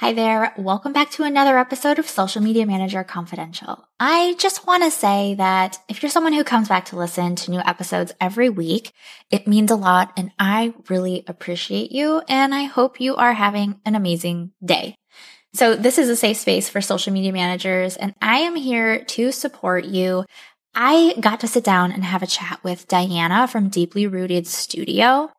Hi there. Welcome back to another episode of Social Media Manager Confidential. I just want to say that if you're someone who comes back to listen to new episodes every week, it means a lot and I really appreciate you and I hope you are having an amazing day. So this is a safe space for social media managers and I am here to support you. I got to sit down and have a chat with Diana from Deeply Rooted Studio.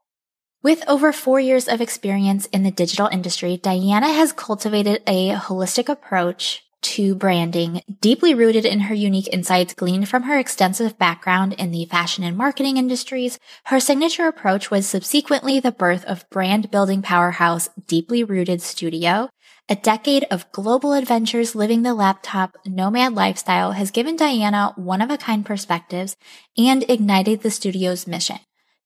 With over four years of experience in the digital industry, Diana has cultivated a holistic approach to branding, deeply rooted in her unique insights gleaned from her extensive background in the fashion and marketing industries. Her signature approach was subsequently the birth of brand building powerhouse Deeply Rooted Studio. A decade of global adventures living the laptop nomad lifestyle has given Diana one of a kind perspectives and ignited the studio's mission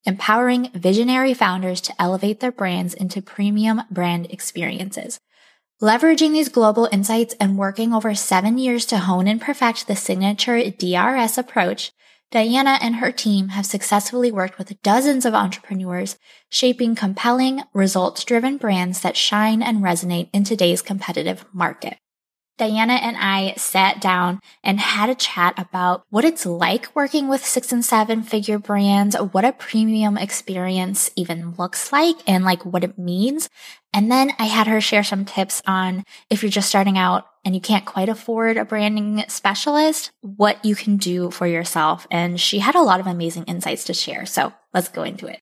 empowering visionary founders to elevate their brands into premium brand experiences. Leveraging these global insights and working over seven years to hone and perfect the signature DRS approach, Diana and her team have successfully worked with dozens of entrepreneurs, shaping compelling, results driven brands that shine and resonate in today's competitive market. Diana and I sat down and had a chat about what it's like working with six and seven figure brands, what a premium experience even looks like and like what it means. And then I had her share some tips on if you're just starting out and you can't quite afford a branding specialist, what you can do for yourself. And she had a lot of amazing insights to share. So let's go into it.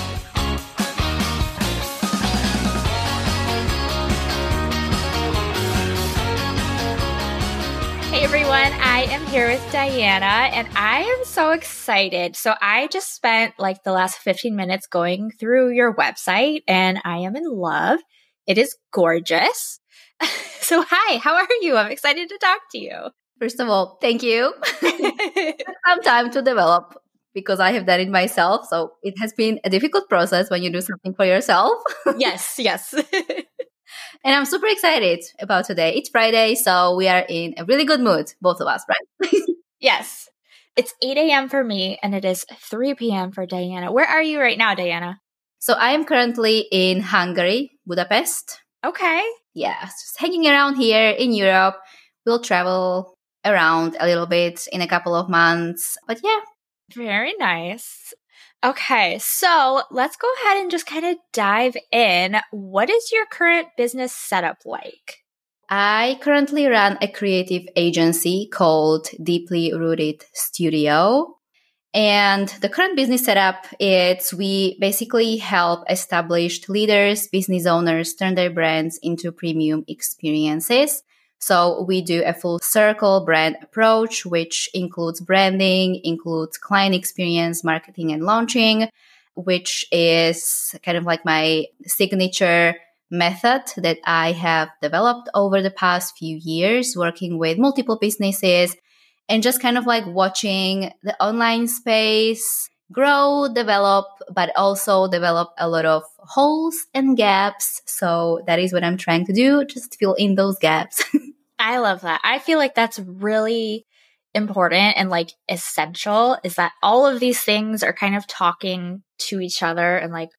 Hey everyone, I am here with Diana and I am so excited. So I just spent like the last 15 minutes going through your website and I am in love. It is gorgeous. so hi, how are you? I'm excited to talk to you. First of all, thank you. Some time to develop because I have done it myself. So it has been a difficult process when you do something for yourself. yes, yes. And I'm super excited about today. It's Friday, so we are in a really good mood, both of us, right? yes. It's 8 a.m. for me and it is 3 p.m. for Diana. Where are you right now, Diana? So I am currently in Hungary, Budapest. Okay. Yeah, just hanging around here in Europe. We'll travel around a little bit in a couple of months. But yeah. Very nice. Okay, so let's go ahead and just kind of dive in. What is your current business setup like? I currently run a creative agency called Deeply Rooted Studio. And the current business setup is we basically help established leaders, business owners turn their brands into premium experiences. So we do a full circle brand approach, which includes branding, includes client experience, marketing and launching, which is kind of like my signature method that I have developed over the past few years, working with multiple businesses and just kind of like watching the online space grow, develop, but also develop a lot of holes and gaps. So that is what I'm trying to do, just fill in those gaps. I love that. I feel like that's really important and like essential is that all of these things are kind of talking to each other and like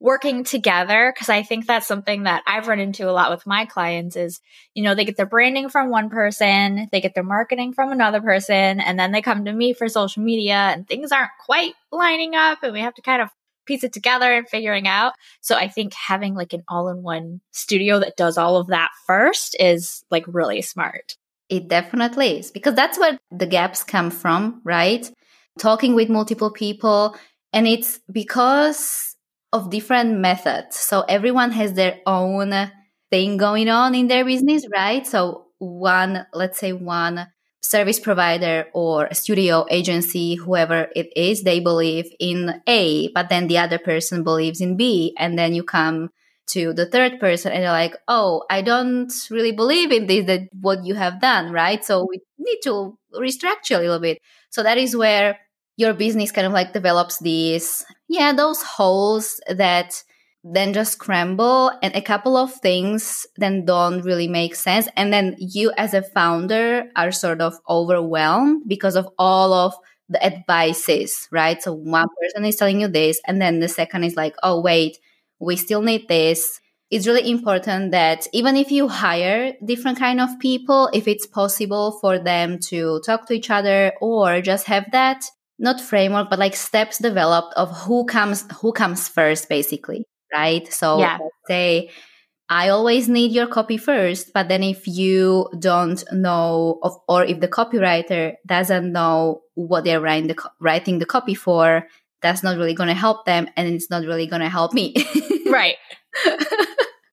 working together because I think that's something that I've run into a lot with my clients is, you know, they get their branding from one person, they get their marketing from another person, and then they come to me for social media and things aren't quite lining up and we have to kind of piece it together and figuring out. So I think having like an all in one studio that does all of that first is like really smart. It definitely is because that's where the gaps come from, right? Talking with multiple people. And it's because of different methods. So everyone has their own thing going on in their business, right? So one, let's say one service provider or a studio agency, whoever it is, they believe in A, but then the other person believes in B. And then you come to the third person and you're like, oh, I don't really believe in this, that what you have done, right? So we need to restructure a little bit. So that is where your business kind of like develops these, yeah, those holes that then just scramble and a couple of things then don't really make sense. And then you as a founder are sort of overwhelmed because of all of the advices, right? So one person is telling you this, and then the second is like, oh, wait, we still need this. It's really important that even if you hire different kind of people, if it's possible for them to talk to each other or just have that not framework, but like steps developed of who comes who comes first, basically right? So yeah. say I always need your copy first, but then if you don't know of, or if the copywriter doesn't know what they're writing the, writing the copy for, that's not really going to help them and it's not really going to help me. right.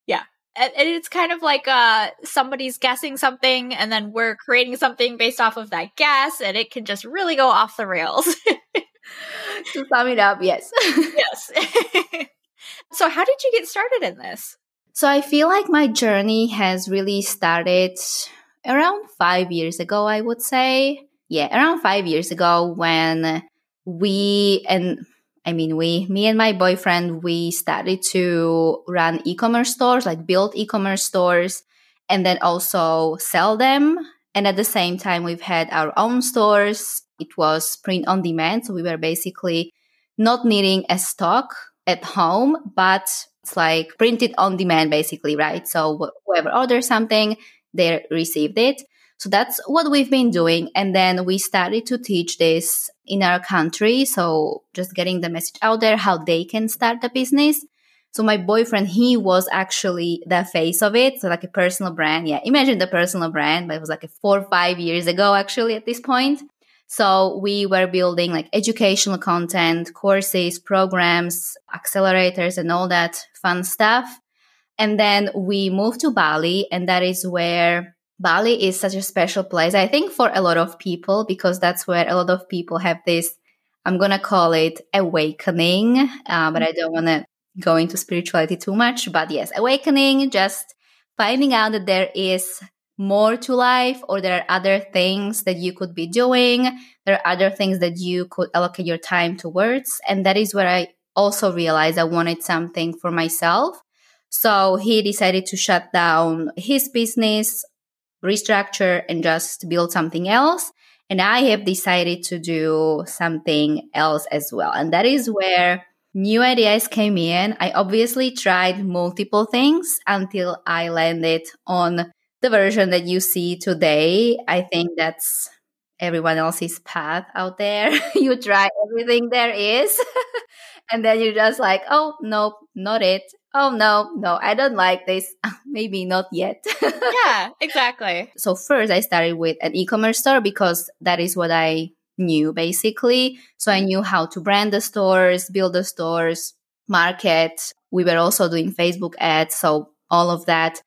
yeah. And, and it's kind of like uh, somebody's guessing something and then we're creating something based off of that guess and it can just really go off the rails. to sum it up, yes. yes. So, how did you get started in this? So, I feel like my journey has really started around five years ago, I would say. Yeah, around five years ago when we, and I mean, we, me and my boyfriend, we started to run e commerce stores, like build e commerce stores, and then also sell them. And at the same time, we've had our own stores. It was print on demand. So we were basically not needing a stock at home, but it's like printed on demand, basically, right? So whoever orders something, they received it. So that's what we've been doing. And then we started to teach this in our country. So just getting the message out there, how they can start a business. So my boyfriend, he was actually the face of it. So like a personal brand. Yeah. Imagine the personal brand, but it was like a four or five years ago, actually, at this point. So we were building like educational content, courses, programs, accelerators, and all that fun stuff. And then we moved to Bali, and that is where Bali is such a special place, I think, for a lot of people, because that's where a lot of people have this, I'm going to call it awakening, uh, but I don't want to go into spirituality too much. But yes, awakening, just finding out that there is more to life or there are other things that you could be doing. There are other things that you could allocate your time towards. And that is where i also realized i wanted something for myself. So he decided to shut down his business restructure and just build something else. And i have decided to do something else as well. And that is where new ideas came in. I obviously tried multiple things until i landed on the version that you see today. I think that's everyone else's path out there. you try everything there is, and then you're just like, oh, nope, not it. Oh, no, no, I don't like this. Maybe not yet. yeah, exactly. So, first, I started with an e commerce store because that is what I knew basically. So, I mm. knew how to brand the stores, build the stores, market. We were also doing Facebook ads. So, all of that.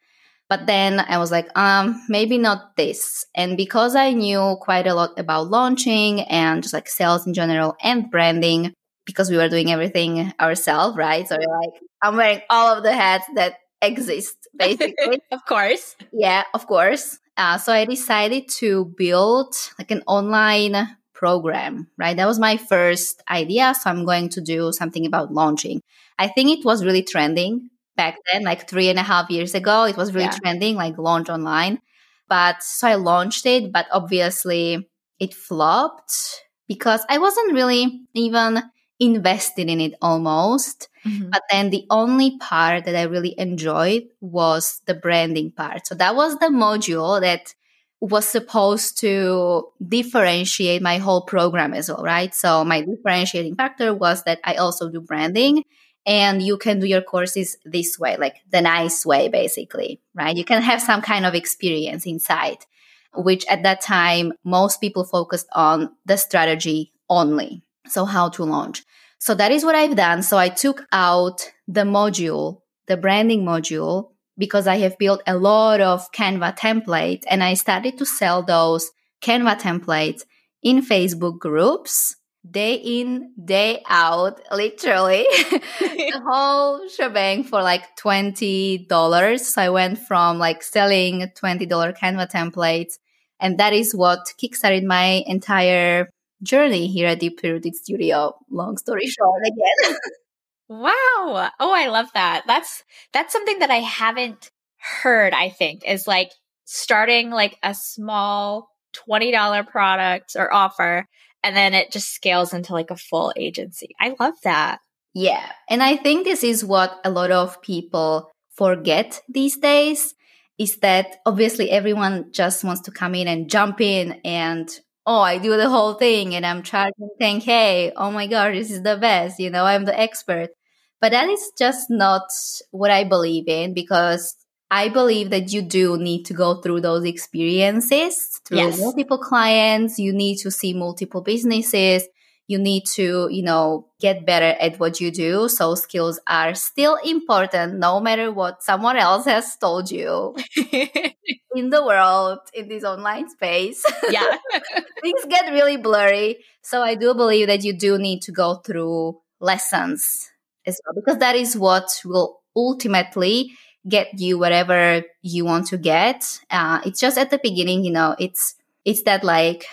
But then I was like, um, maybe not this. And because I knew quite a lot about launching and just like sales in general and branding, because we were doing everything ourselves, right? So we're like, I'm wearing all of the hats that exist, basically. of course. Yeah, of course. Uh, so I decided to build like an online program, right? That was my first idea. So I'm going to do something about launching. I think it was really trending back then, like three and a half years ago. It was really yeah. trending, like launch online. But so I launched it, but obviously it flopped because I wasn't really even invested in it almost. Mm-hmm. But then the only part that I really enjoyed was the branding part. So that was the module that was supposed to differentiate my whole program as well, right? So my differentiating factor was that I also do branding and you can do your courses this way, like the nice way, basically, right? You can have some kind of experience inside. which at that time, most people focused on the strategy only. So how to launch. So that is what I've done. So I took out the module, the branding module, because I have built a lot of Canva templates and I started to sell those Canva templates in Facebook groups day in, day out, literally the whole shebang for like $20. So I went from like selling $20 Canva templates. And that is what kickstarted my entire journey here at Deeply Rooted Studio. Long story short again. wow. Oh, I love that. That's, that's something that I haven't heard, I think, is like starting like a small $20 product or offer and then it just scales into like a full agency. I love that. Yeah. And I think this is what a lot of people forget these days is that obviously everyone just wants to come in and jump in and oh, I do the whole thing and I'm charging 10k. Oh my god, this is the best. You know, I'm the expert. But that is just not what I believe in because I believe that you do need to go through those experiences through yes. multiple clients. You need to see multiple businesses. You need to, you know, get better at what you do. So skills are still important no matter what someone else has told you in the world, in this online space. Yeah. Things get really blurry. So I do believe that you do need to go through lessons as well, because that is what will ultimately get you whatever you want to get. Uh, it's just at the beginning, you know, it's, it's that like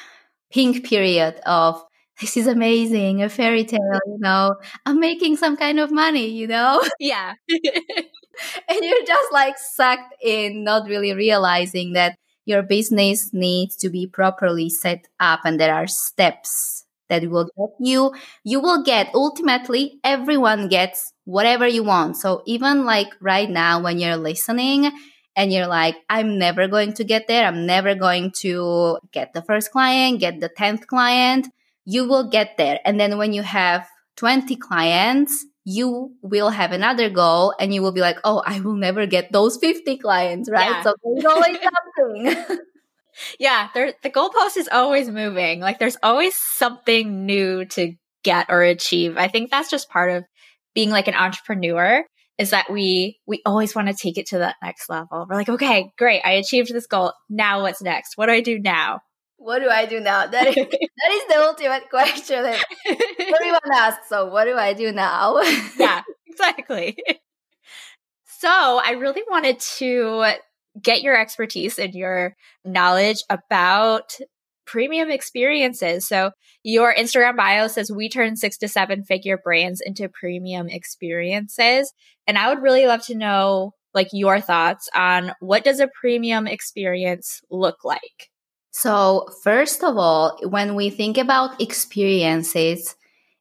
pink period of this is amazing, a fairy tale, you know, I'm making some kind of money, you know? Yeah. and you're just like sucked in, not really realizing that your business needs to be properly set up and there are steps that will get you you will get ultimately everyone gets whatever you want so even like right now when you're listening and you're like i'm never going to get there i'm never going to get the first client get the 10th client you will get there and then when you have 20 clients you will have another goal and you will be like oh i will never get those 50 clients right yeah. so there's always something yeah, there, the goalpost is always moving. Like there's always something new to get or achieve. I think that's just part of being like an entrepreneur is that we we always want to take it to that next level. We're like, okay, great, I achieved this goal. Now what's next? What do I do now? What do I do now? That is that is the ultimate question that everyone asks. So what do I do now? yeah, exactly. So I really wanted to get your expertise and your knowledge about premium experiences. So your Instagram bio says we turn six to seven figure brands into premium experiences. And I would really love to know like your thoughts on what does a premium experience look like? So first of all, when we think about experiences,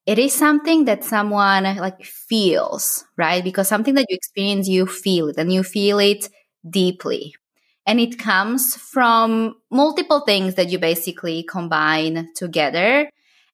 it is something that someone like feels, right? Because something that you experience, you feel it and you feel it deeply. And it comes from multiple things that you basically combine together.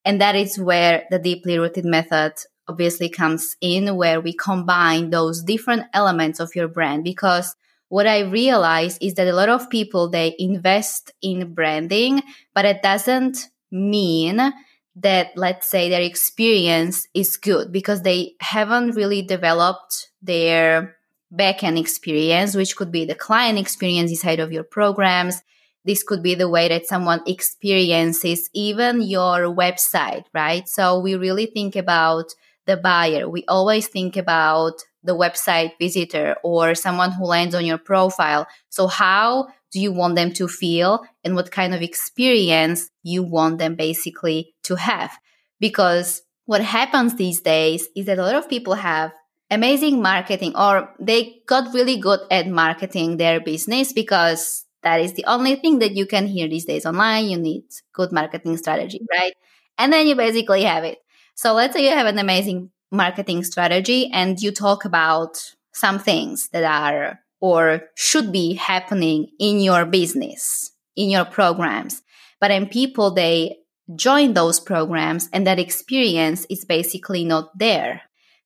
And that is where the deeply rooted method obviously comes in, where we combine those different elements of your brand. Because what I realize is that a lot of people, they invest in branding, but it doesn't mean that let's say their experience is good because they haven't really developed their backend experience, which could be the client experience inside of your programs. This could be the way that someone experiences even your website, right? So we really think about the buyer. We always think about the website visitor or someone who lands on your profile. So how do you want them to feel and what kind of experience you want them basically to have? Because what happens these days is that a lot of people have amazing marketing or they got really good at marketing their business because that is the only thing that you can hear these days online. You need good marketing strategy, right? And then you basically have it. So let's say you have an amazing marketing strategy and you talk about some things that are or should be happening in your business, in your programs. But then people, they join those programs and that experience is basically not there.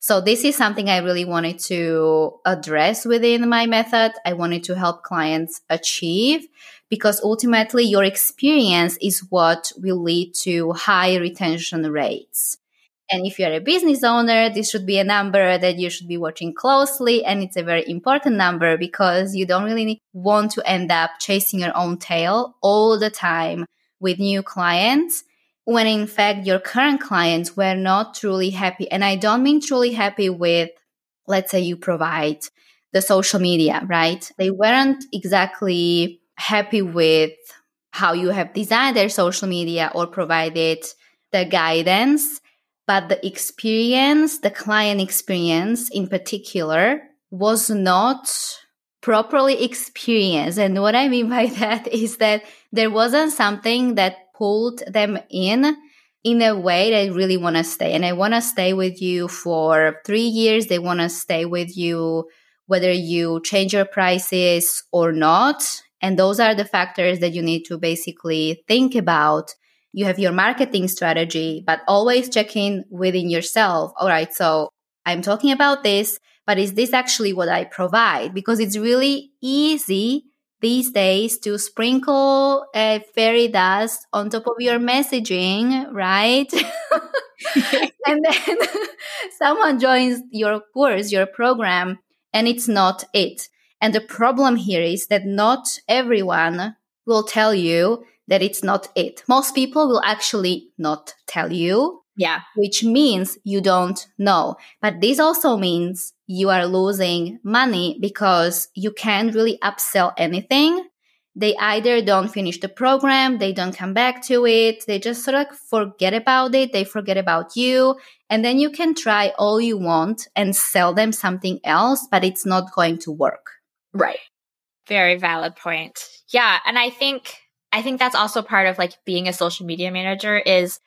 So this is something I really wanted to address within my method. I wanted to help clients achieve because ultimately your experience is what will lead to high retention rates. And if you're a business owner, this should be a number that you should be watching closely. And it's a very important number because you don't really want to end up chasing your own tail all the time with new clients when in fact your current clients were not truly happy. And I don't mean truly happy with, let's say you provide the social media, right? They weren't exactly happy with how you have designed their social media or provided the guidance but the experience, the client experience in particular, was not properly experienced. And what I mean by that is that there wasn't something that pulled them in in a way they really want to stay. And they want to stay with you for three years. They want to stay with you whether you change your prices or not. And those are the factors that you need to basically think about you have your marketing strategy, but always check in within yourself. All right, so I'm talking about this, but is this actually what I provide? Because it's really easy these days to sprinkle a fairy dust on top of your messaging, right? and then someone joins your course, your program, and it's not it. And the problem here is that not everyone will tell you that it's not it. Most people will actually not tell you. Yeah. Which means you don't know. But this also means you are losing money because you can't really upsell anything. They either don't finish the program, they don't come back to it, they just sort of forget about it, they forget about you. And then you can try all you want and sell them something else, but it's not going to work. Right. Very valid point. Yeah. And I think I think that's also part of like being a social media manager is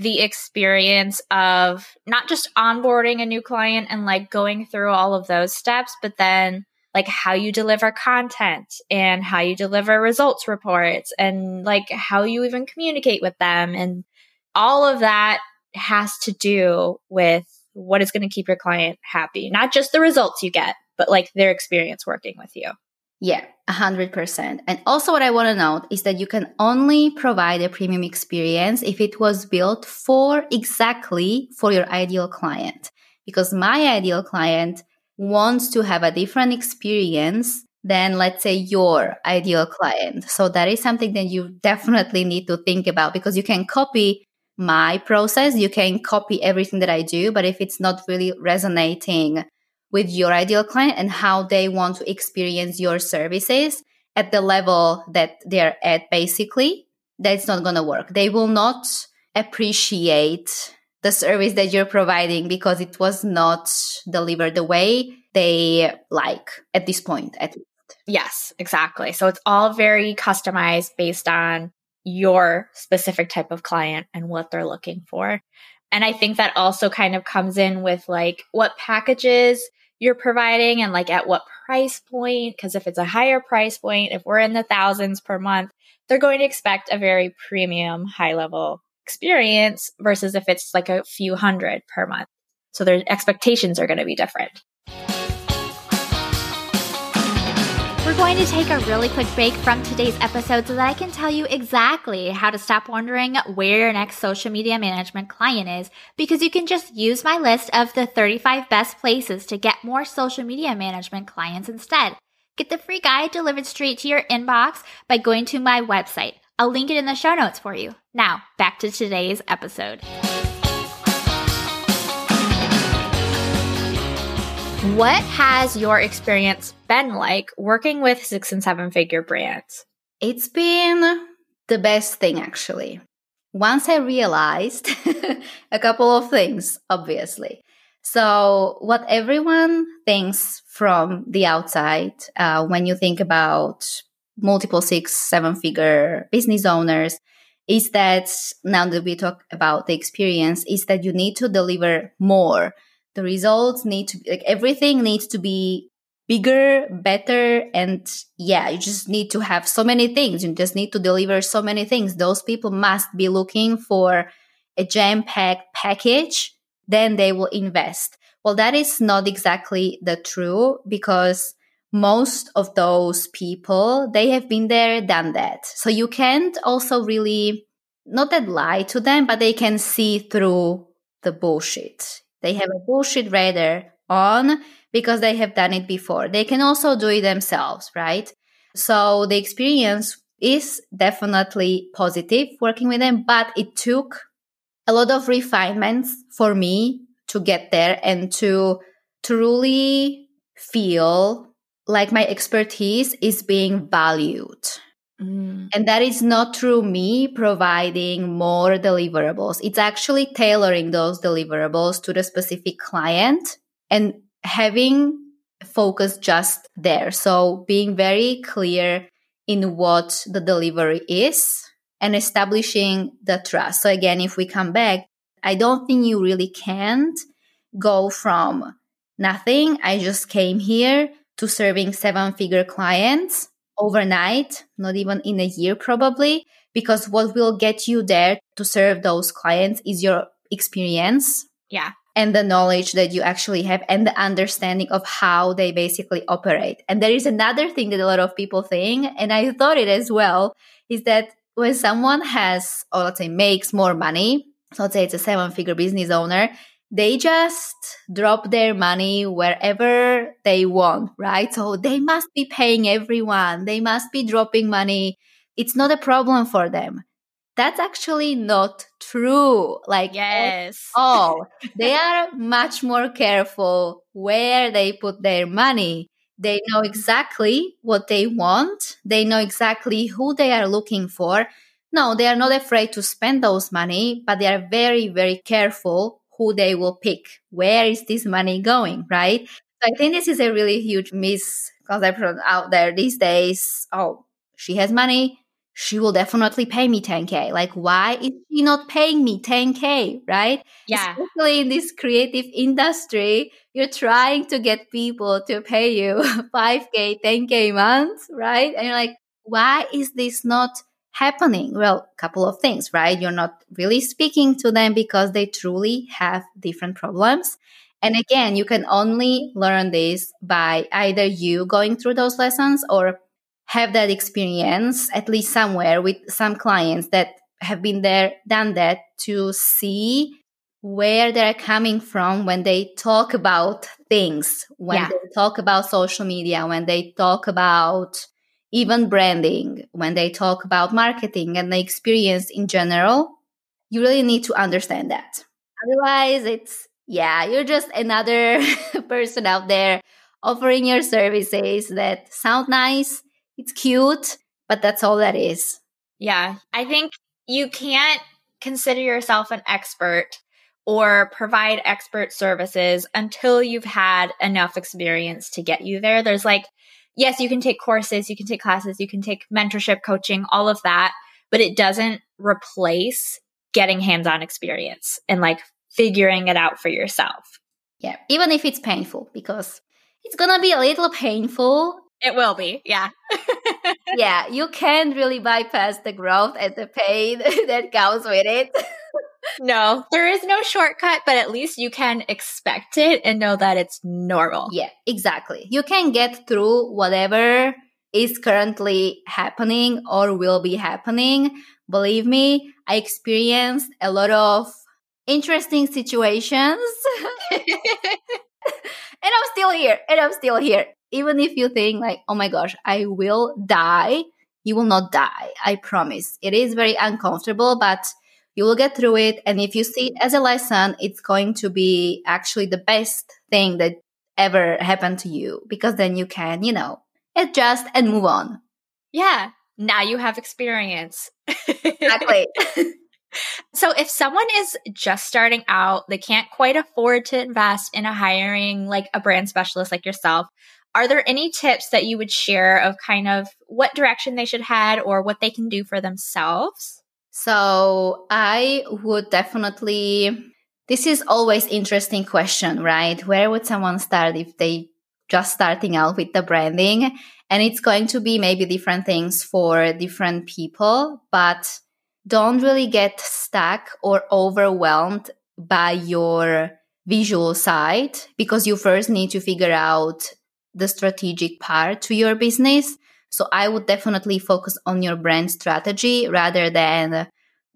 the experience of not just onboarding a new client and like going through all of those steps, but then like how you deliver content and how you deliver results reports and like how you even communicate with them. And all of that has to do with what is going to keep your client happy, not just the results you get, but like their experience working with you. Yeah, 100%. And also, what I want to note is that you can only provide a premium experience if it was built for exactly for your ideal client. Because my ideal client wants to have a different experience than, let's say, your ideal client. So, that is something that you definitely need to think about because you can copy my process, you can copy everything that I do, but if it's not really resonating with your ideal client and how they want to experience your services at the level that they're at basically that's not going to work. They will not appreciate the service that you're providing because it was not delivered the way they like at this point at least. Yes exactly. So it's all very customized based on your specific type of client and what they're looking for. And I think that also kind of comes in with like what packages you're providing and like at what price point. Cause if it's a higher price point, if we're in the thousands per month, they're going to expect a very premium, high level experience versus if it's like a few hundred per month. So their expectations are going to be different. Going to take a really quick break from today's episode so that I can tell you exactly how to stop wondering where your next social media management client is because you can just use my list of the 35 best places to get more social media management clients instead. Get the free guide delivered straight to your inbox by going to my website. I'll link it in the show notes for you. Now, back to today's episode. What has your experience been like working with six and seven figure brands? It's been the best thing, actually. Once I realized a couple of things, obviously. So, what everyone thinks from the outside uh, when you think about multiple six, seven figure business owners is that now that we talk about the experience, is that you need to deliver more the results need to be like everything needs to be bigger, better, and yeah, you just need to have so many things. You just need to deliver so many things. Those people must be looking for a jam packed package, then they will invest. Well, that is not exactly the true because most of those people, they have been there, done that. So you can't also really, not that lie to them, but they can see through the bullshit. They have a bullshit radar on because they have done it before. They can also do it themselves, right? So the experience is definitely positive working with them, but it took a lot of refinements for me to get there and to truly feel like my expertise is being valued. Mm. And that is not through me providing more deliverables. It's actually tailoring those deliverables to the specific client and having focus just there. So being very clear in what the delivery is and establishing the trust. So again, if we come back, I don't think you really can't go from nothing. I just came here to serving seven figure clients overnight, not even in a year, probably, because what will get you there to serve those clients is your experience. Yeah. And the knowledge that you actually have and the understanding of how they basically operate. And there is another thing that a lot of people think, and I thought it as well, is that when someone has, or let's say makes more money, so let's say it's a seven figure business owner, they just drop their money wherever they want, right? So they must be paying everyone. They must be dropping money. It's not a problem for them. That's actually not true. Like, yes. Oh, they are much more careful where they put their money. They know exactly what they want. They know exactly who they are looking for. No, they are not afraid to spend those money, but they are very, very careful who they will pick. Where is this money going, right? So I think this is a really huge misconception out there these days. Oh, she has money. She will definitely pay me 10K. Like, why is she not paying me 10K, right? Yeah. Especially in this creative industry, you're trying to get people to pay you 5K, 10K months, right? And you're like, why is this not happening? Well, a couple of things, right? You're not really speaking to them because they truly have different problems. And again, you can only learn this by either you going through those lessons or have that experience at least somewhere with some clients that have been there, done that to see where they're coming from when they talk about things, when yeah. they talk about social media, when they talk about even branding, when they talk about marketing and the experience in general, you really need to understand that. Otherwise, it's, yeah, you're just another person out there offering your services that sound nice, it's cute, but that's all that is. Yeah, I think you can't consider yourself an expert or provide expert services until you've had enough experience to get you there. There's like yes, you can take courses, you can take classes, you can take mentorship, coaching, all of that, but it doesn't replace getting hands on experience and like figuring it out for yourself. Yeah, even if it's painful, because it's gonna be a little painful. It will be, yeah. yeah, you can't really bypass the growth and the pain that comes with it no, there is no shortcut, but at least you can expect it and know that it's normal. Yeah, exactly. You can get through whatever is currently happening or will be happening. Believe me, I experienced a lot of interesting situations. and I'm still here. And I'm still here. Even if you think like, oh my gosh, I will die, you will not die. I promise. It is very uncomfortable, but you will get through it. And if you see it as a lesson, it's going to be actually the best thing that ever happened to you because then you can, you know, adjust and move on. Yeah. Now you have experience. exactly. so if someone is just starting out, they can't quite afford to invest in a hiring like a brand specialist like yourself. Are there any tips that you would share of kind of what direction they should head or what they can do for themselves? So I would definitely this is always interesting question, right? Where would someone start if they just starting out with the branding? And it's going to be maybe different things for different people, but don't really get stuck or overwhelmed by your visual side because you first need to figure out the strategic part to your business. So I would definitely focus on your brand strategy rather than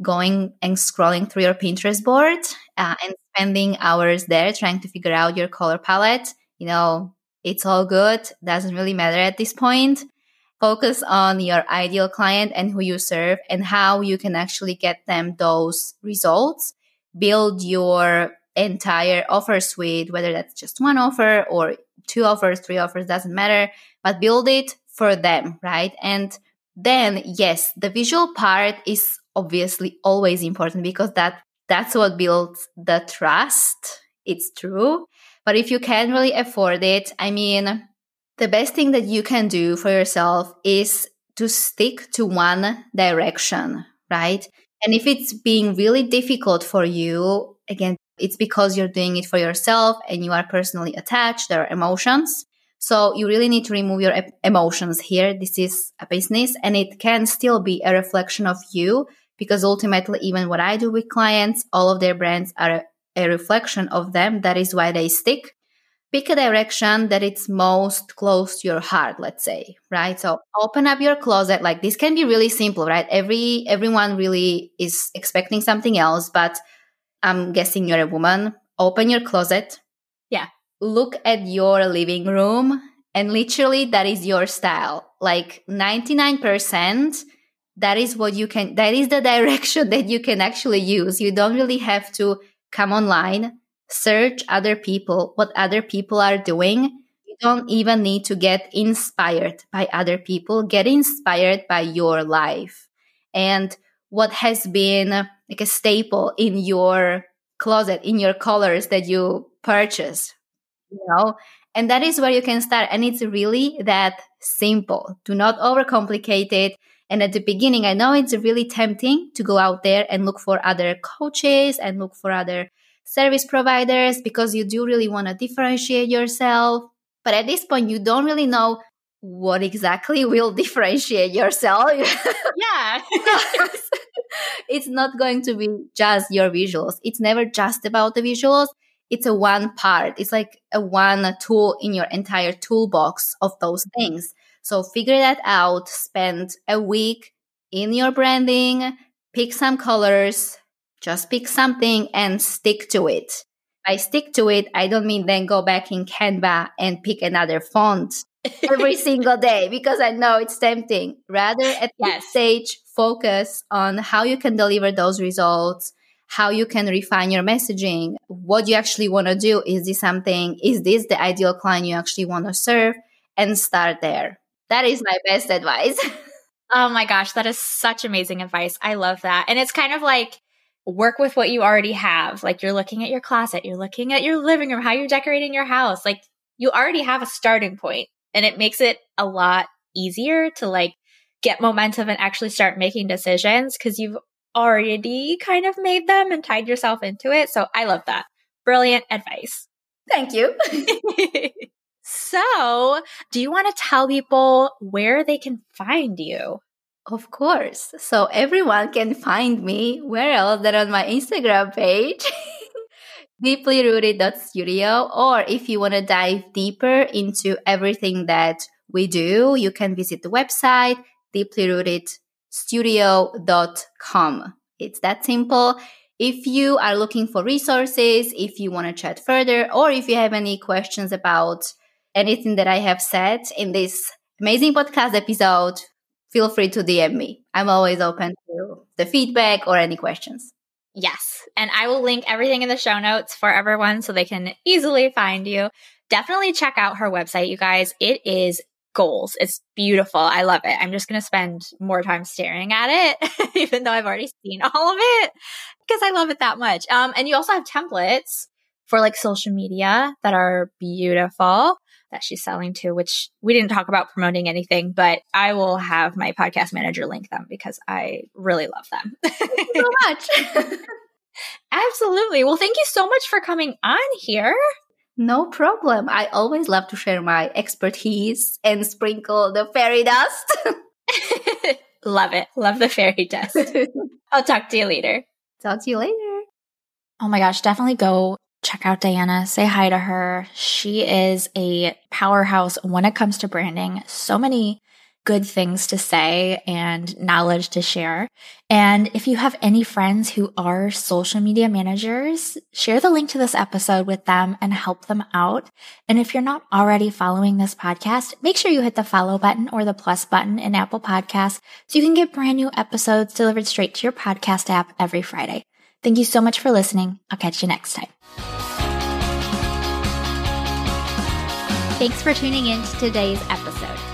going and scrolling through your Pinterest board uh, and spending hours there trying to figure out your color palette. You know, it's all good. Doesn't really matter at this point. Focus on your ideal client and who you serve and how you can actually get them those results. Build your entire offer suite, whether that's just one offer or two offers, three offers, doesn't matter, but build it for them, right? And then, yes, the visual part is obviously always important because that that's what builds the trust. It's true. But if you can't really afford it, I mean, the best thing that you can do for yourself is to stick to one direction, right? And if it's being really difficult for you, again, it's because you're doing it for yourself and you are personally attached. There are emotions. So you really need to remove your emotions here. This is a business and it can still be a reflection of you because ultimately, even what I do with clients, all of their brands are a reflection of them. That is why they stick. Pick a direction that it's most close to your heart, let's say, right? So open up your closet. Like this can be really simple, right? Every, everyone really is expecting something else, but I'm guessing you're a woman. Open your closet. Look at your living room and literally that is your style. Like 99% that is what you can that is the direction that you can actually use. You don't really have to come online search other people what other people are doing. You don't even need to get inspired by other people. Get inspired by your life. And what has been like a staple in your closet in your colors that you purchase you know and that is where you can start and it's really that simple do not overcomplicate it and at the beginning, I know it's really tempting to go out there and look for other coaches and look for other service providers because you do really want to differentiate yourself. But at this point, you don't really know what exactly will differentiate yourself. yeah. it's not going to be just your visuals. It's never just about the visuals. It's a one part. It's like a one tool in your entire toolbox of those things. So figure that out. Spend a week in your branding, pick some colors, just pick something and stick to it. I stick to it, I don't mean then go back in Canva and pick another font every single day because I know it's tempting. Rather, at yes. this stage, focus on how you can deliver those results, how you can refine your messaging, what you actually want to do. Is this something, is this the ideal client you actually want to serve? And start there. That is my best advice. oh my gosh, that is such amazing advice. I love that. And it's kind of like work with what you already have. Like you're looking at your closet, you're looking at your living room, how you're decorating your house. Like you already have a starting point and it makes it a lot easier to like get momentum and actually start making decisions because you've already kind of made them and tied yourself into it. So I love that. Brilliant advice. Thank you. So, do you want to tell people where they can find you? Of course. So, everyone can find me where else than on my Instagram page. deeplyrooted.studio or if you want to dive deeper into everything that we do you can visit the website deeplyrootedstudio.com it's that simple if you are looking for resources if you want to chat further or if you have any questions about anything that I have said in this amazing podcast episode, feel free to DM me. I'm always open to the feedback or any questions. Yes. And I will link everything in the show notes for everyone so they can easily find you. Definitely check out her website, you guys. It is goals. It's beautiful. I love it. I'm just going to spend more time staring at it, even though I've already seen all of it because I love it that much. Um, and you also have templates for like social media that are beautiful that she's selling to, which we didn't talk about promoting anything, but I will have my podcast manager link them because I really love them. so much. Absolutely. Well, thank you so much for coming on here. No problem. I always love to share my expertise and sprinkle the fairy dust. love it. Love the fairy dust. I'll talk to you later. Talk to you later. Oh my gosh, definitely go check out Diana, say hi to her. She is a powerhouse when it comes to branding. So many good things to say and knowledge to share. And if you have any friends who are social media managers, share the link to this episode with them and help them out. And if you're not already following this podcast, make sure you hit the follow button or the plus button in Apple Podcasts so you can get brand new episodes delivered straight to your podcast app every Friday. Thank you so much for listening. I'll catch you next time. Thanks for tuning in to today's episode.